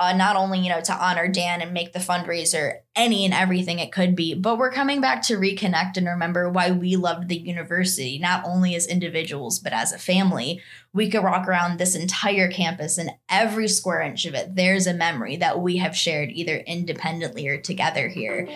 uh, not only you know to honor Dan and make the fundraiser any and everything it could be, but we're coming back to reconnect and remember why we loved the university, not only as individuals but as a family. We could walk around this entire campus and every square inch of it. There's a memory that we have shared either independently or together here.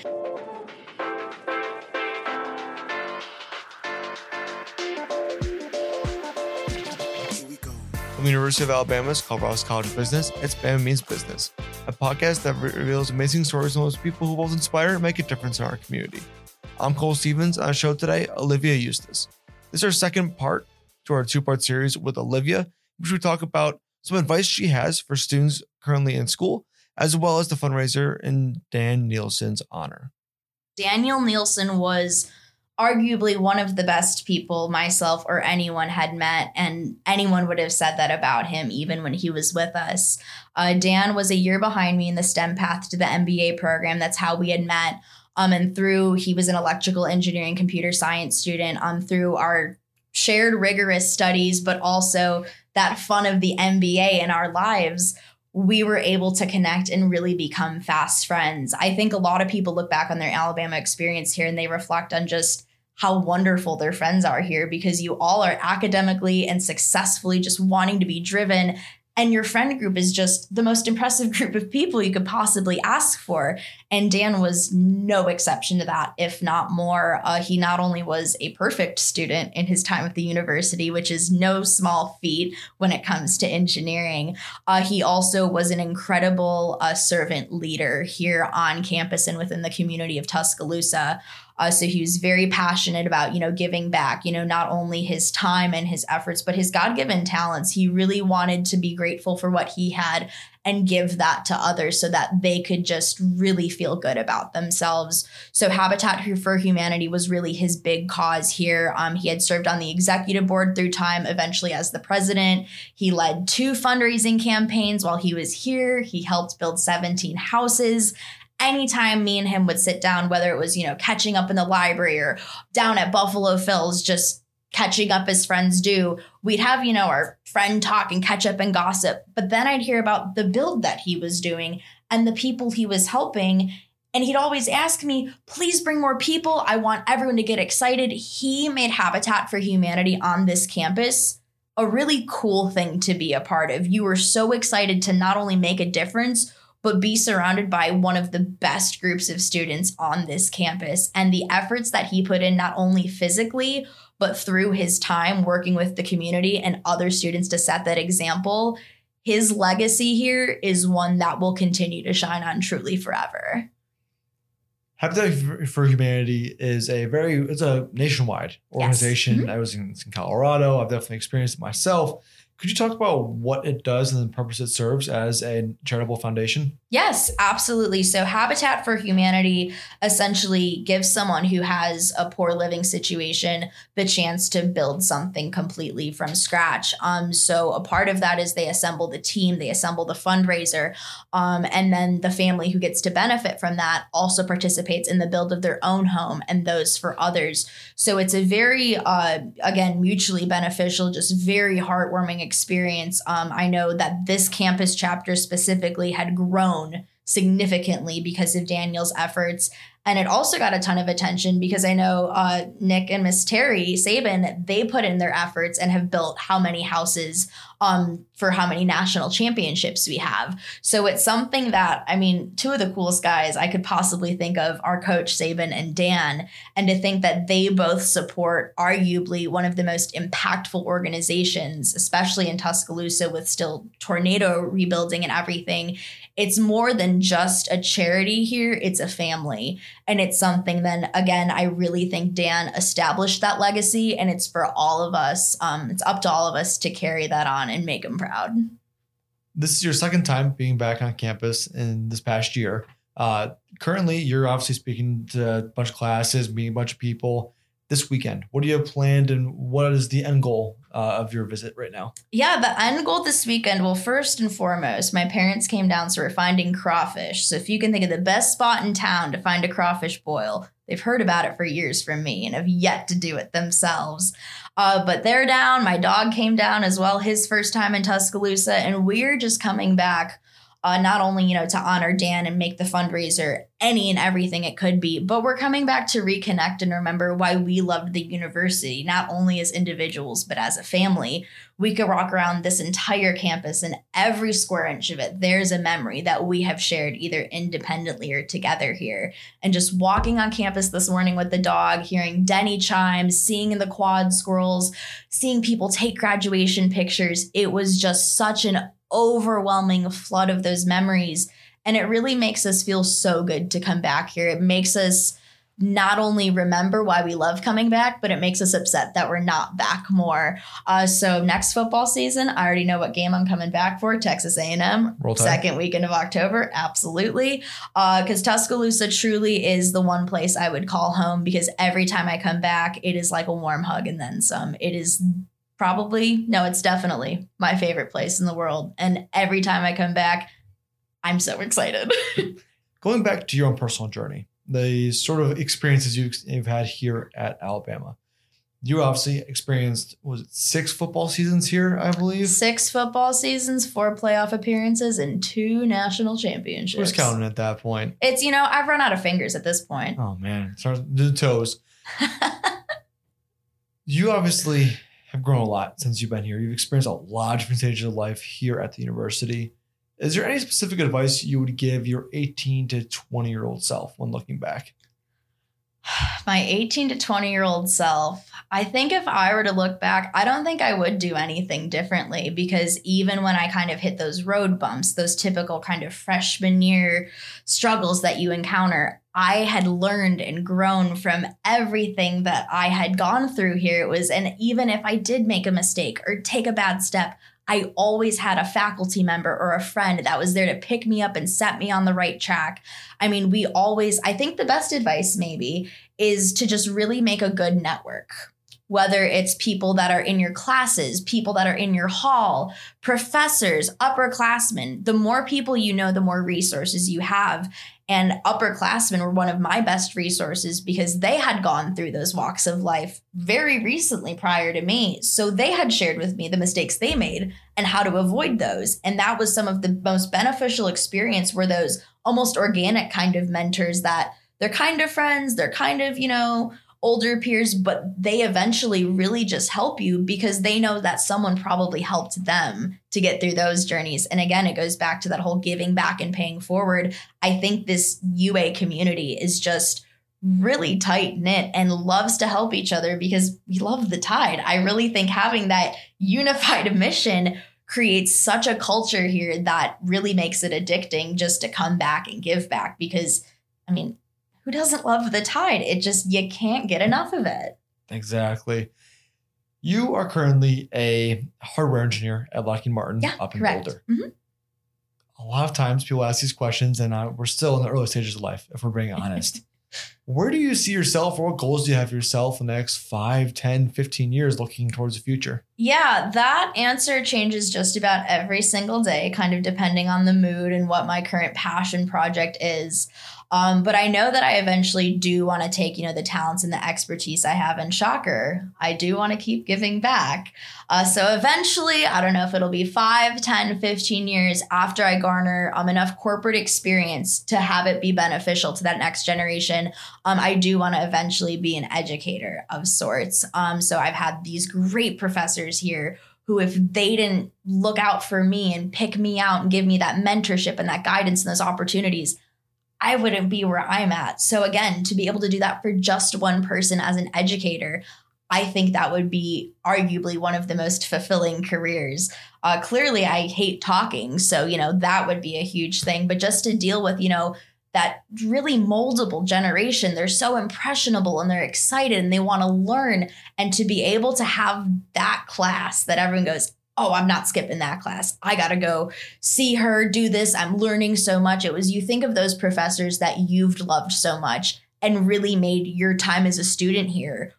From the University of Alabama's Culverhouse College of Business, it's Bama Means Business, a podcast that reveals amazing stories from those people who both inspire and make a difference in our community. I'm Cole Stevens. On our show today, Olivia Eustace. This is our second part to our two part series with Olivia, which we talk about some advice she has for students currently in school, as well as the fundraiser in Dan Nielsen's honor. Daniel Nielsen was arguably one of the best people myself or anyone had met and anyone would have said that about him even when he was with us. Uh, dan was a year behind me in the stem path to the mba program. That's how we had met. Um, and through he was an electrical engineering computer science student um, through our shared rigorous studies but also that fun of the mba in our lives we were able to connect and really become fast friends. I think a lot of people look back on their Alabama experience here and they reflect on just how wonderful their friends are here because you all are academically and successfully just wanting to be driven and your friend group is just the most impressive group of people you could possibly ask for. And Dan was no exception to that, if not more. Uh, he not only was a perfect student in his time at the university, which is no small feat when it comes to engineering, uh, he also was an incredible uh, servant leader here on campus and within the community of Tuscaloosa. Uh, so he was very passionate about, you know, giving back, you know, not only his time and his efforts, but his God given talents. He really wanted to be grateful for what he had and give that to others so that they could just really feel good about themselves. So Habitat for Humanity was really his big cause here. Um, he had served on the executive board through time, eventually as the president. He led two fundraising campaigns while he was here. He helped build 17 houses anytime me and him would sit down, whether it was, you know, catching up in the library or down at Buffalo Phil's, just catching up as friends do, we'd have, you know, our friend talk and catch up and gossip. But then I'd hear about the build that he was doing and the people he was helping. And he'd always ask me, please bring more people. I want everyone to get excited. He made Habitat for Humanity on this campus a really cool thing to be a part of. You were so excited to not only make a difference, but be surrounded by one of the best groups of students on this campus. And the efforts that he put in, not only physically, but through his time working with the community and other students to set that example, his legacy here is one that will continue to shine on truly forever. Habitat for Humanity is a very it's a nationwide organization. Yes. Mm-hmm. I was in, in Colorado. I've definitely experienced it myself. Could you talk about what it does and the purpose it serves as a charitable foundation? Yes, absolutely. So, Habitat for Humanity essentially gives someone who has a poor living situation the chance to build something completely from scratch. Um, so, a part of that is they assemble the team, they assemble the fundraiser, um, and then the family who gets to benefit from that also participates in the build of their own home and those for others. So, it's a very, uh, again, mutually beneficial, just very heartwarming experience. Um, I know that this campus chapter specifically had grown significantly because of Daniel's efforts. And it also got a ton of attention because I know uh, Nick and Miss Terry Saban, they put in their efforts and have built how many houses um, for how many national championships we have. So it's something that, I mean, two of the coolest guys I could possibly think of are Coach Saban and Dan. And to think that they both support arguably one of the most impactful organizations, especially in Tuscaloosa with still tornado rebuilding and everything, it's more than just a charity here, it's a family. And it's something then, again, I really think Dan established that legacy, and it's for all of us. Um, it's up to all of us to carry that on and make him proud. This is your second time being back on campus in this past year. Uh, currently, you're obviously speaking to a bunch of classes, meeting a bunch of people this weekend? What do you have planned and what is the end goal uh, of your visit right now? Yeah, the end goal this weekend, well, first and foremost, my parents came down, so we're finding crawfish. So if you can think of the best spot in town to find a crawfish boil, they've heard about it for years from me and have yet to do it themselves. Uh, but they're down. My dog came down as well, his first time in Tuscaloosa, and we're just coming back uh, not only you know to honor Dan and make the fundraiser any and everything it could be, but we're coming back to reconnect and remember why we loved the university, not only as individuals but as a family. We could walk around this entire campus and every square inch of it, there's a memory that we have shared either independently or together here. And just walking on campus this morning with the dog, hearing Denny chimes, seeing in the quad squirrels, seeing people take graduation pictures, it was just such an overwhelming flood of those memories. And it really makes us feel so good to come back here. It makes us not only remember why we love coming back, but it makes us upset that we're not back more. Uh, so next football season, I already know what game I'm coming back for. Texas A&M, second weekend of October, absolutely. Because uh, Tuscaloosa truly is the one place I would call home because every time I come back, it is like a warm hug and then some. It is probably. No it's definitely my favorite place in the world. And every time i come back i'm so excited. Going back to your own personal journey the sort of experiences you've had here at alabama. You obviously experienced was it six football seasons here i believe? Six football seasons four playoff appearances and two national championships. Who's counting at that point? It's you know i've run out of fingers at this point. Oh man. The toes. You obviously have grown a lot since you've been here. You've experienced a lot of different stages of life here at the university. Is there any specific advice you would give your 18 to 20 year old self when looking back? My 18 to 20 year old self, I think if I were to look back, I don't think I would do anything differently because even when I kind of hit those road bumps, those typical kind of freshman year struggles that you encounter, I had learned and grown from everything that I had gone through here. It was, and even if I did make a mistake or take a bad step, I always had a faculty member or a friend that was there to pick me up and set me on the right track. I mean, we always, I think the best advice maybe is to just really make a good network whether it's people that are in your classes, people that are in your hall, professors, upperclassmen. The more people you know, the more resources you have. And upperclassmen were one of my best resources because they had gone through those walks of life very recently prior to me. So they had shared with me the mistakes they made and how to avoid those. And that was some of the most beneficial experience were those almost organic kind of mentors that they're kind of friends, they're kind of, you know, older peers, but they eventually really just help you because they know that someone probably helped them to get through those journeys. And again, it goes back to that whole giving back and paying forward. I think this UA community is just really tight knit and loves to help each other because we love the tide. I really think having that unified mission creates such a culture here that really makes it addicting just to come back and give back because I mean, who doesn't love the tide? It just, you can't get enough of it. Exactly. You are currently a hardware engineer at Lockheed Martin yeah, up in correct. Boulder. Mm-hmm. A lot of times people ask these questions, and uh, we're still in the early stages of life, if we're being honest. Where do you see yourself, or what goals do you have for yourself in the next 5, 10, 15 years looking towards the future? Yeah, that answer changes just about every single day, kind of depending on the mood and what my current passion project is. Um, but I know that I eventually do want to take, you know, the talents and the expertise I have. in shocker, I do want to keep giving back. Uh, so eventually, I don't know if it'll be 5, 10, 15 years after I garner um, enough corporate experience to have it be beneficial to that next generation. Um, I do want to eventually be an educator of sorts. Um, so I've had these great professors here who, if they didn't look out for me and pick me out and give me that mentorship and that guidance and those opportunities, I wouldn't be where I'm at. So again, to be able to do that for just one person as an educator, I think that would be arguably one of the most fulfilling careers. Uh, clearly, I hate talking, so you know that would be a huge thing. But just to deal with, you know, that really moldable generation, they're so impressionable and they're excited and they want to learn, and to be able to have that class that everyone goes, oh, I'm not skipping that class. I got to go see her do this. I'm learning so much. It was you think of those professors that you've loved so much and really made your time as a student here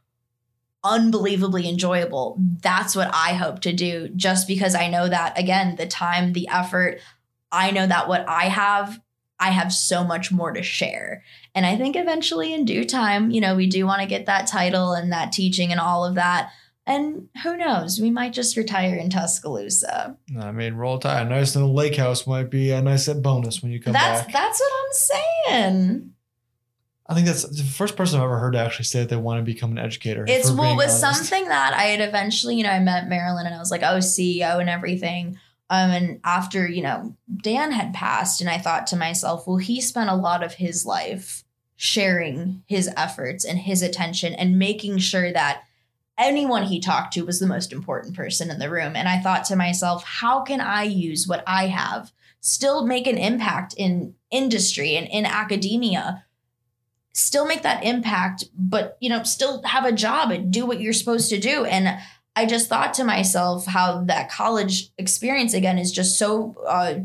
unbelievably enjoyable. That's what I hope to do just because I know that again, the time, the effort, I know that what I have I have so much more to share. And I think eventually in due time, you know, we do want to get that title and that teaching and all of that And who knows? We might just retire in Tuscaloosa. I mean, roll tide. Nice little lake house might be a nice bonus when you come that's back. that's what I'm saying. I think that's the first person I've ever heard to actually say that they want to become an educator. It's well, it was honest. something that I had eventually, you know, I met Marillyn and I was like, oh, CEO and everything. Um, and after, you know, Dan had passed, and I thought to myself, well, he spent a lot of his life sharing his efforts and his attention and making sure that anyone he talked to was the most important person in the room. And I thought to myself, how can I use what I have, still make an impact in industry and in academia? still make that impact but you know still have a job and do what you're supposed to do and i just thought to myself how that college experience again is just so uh,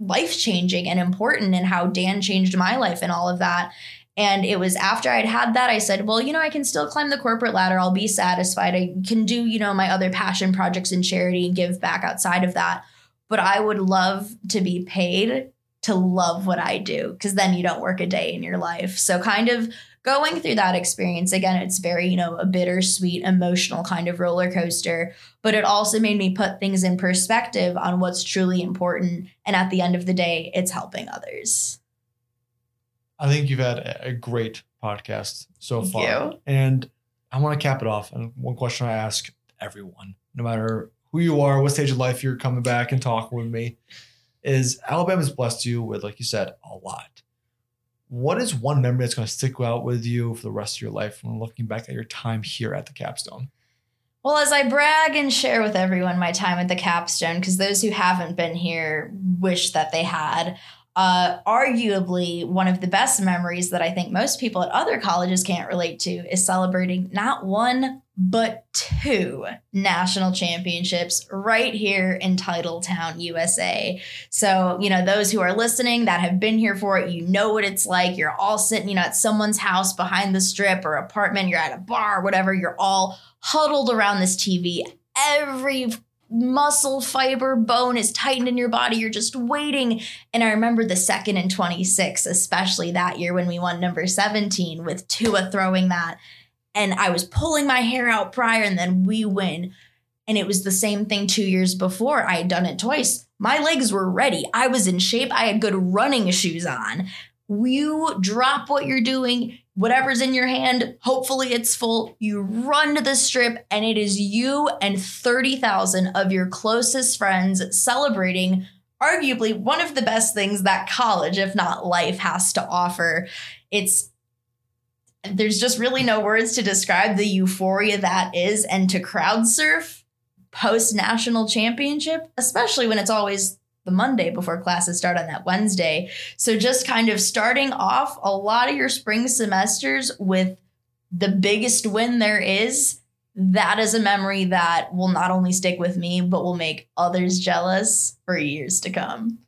life changing and important and how dan changed my life and all of that. And it was after i'd had that i said well you know i can still climb the corporate ladder. I'll be satisfied. I can do you know my other passion projects and charity and give back outside of that. But i would love to be paid to love what I do because then you don't work a day in your life. So, kind of going through that experience again, it's very, you know, a bittersweet, emotional kind of roller coaster, but it also made me put things in perspective on what's truly important. And at the end of the day, it's helping others. I think you've had a great podcast so Thank far. you. And I want to cap it off. And one question I ask everyone, no matter who you are, what stage of life you're coming back and talking with me, is Alabama's blessed you with, like you said, a lot. What is one memory that's going to stick out with you for the rest of your life when looking back at your time here at the capstone? Well, as I brag and share with everyone my time at the capstone, because those who haven't been here wish that they had, uh, arguably one of the best memories that I think most people at other colleges can't relate to is celebrating not one, but two national championships right here in Titletown, USA. So, you know, those who are listening that have been here for it, you know what it's like. You're all sitting, you know, at someone's house behind the strip or apartment, you're at a bar, whatever, you're all huddled around this TV. Every muscle fiber bone is tightened in your body. You're just waiting. And I remember the second and 26, especially that year when we won number 17 with Tua throwing that. And I was pulling my hair out prior, and then we win. And it was the same thing two years before. I had done it twice. My legs were ready. I was in shape. I had good running shoes on. You drop what you're doing, whatever's in your hand, hopefully it's full. You run to the strip, and it is you and 30,000 of your closest friends celebrating arguably one of the best things that college, if not life, has to offer. It's there's just really no words to describe the euphoria that is, and to crowd surf post national championship, especially when it's always the Monday before classes start on that Wednesday. So just kind of starting off a lot of your spring semesters with the biggest win there is. That is a memory that will not only stick with me, but will make others jealous for years to come.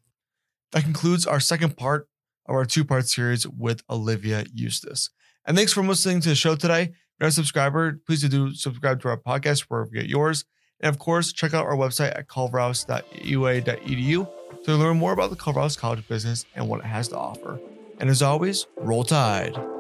That concludes our second part of our two part series with Olivia Eustace. And thanks for listening to the show today. If you're not a subscriber, please do subscribe to our podcast wherever you get yours. And of course, check out our website at culverhouse.ua.edu to learn more about the Culverhouse College of Business and what it has to offer. And as always, roll tide.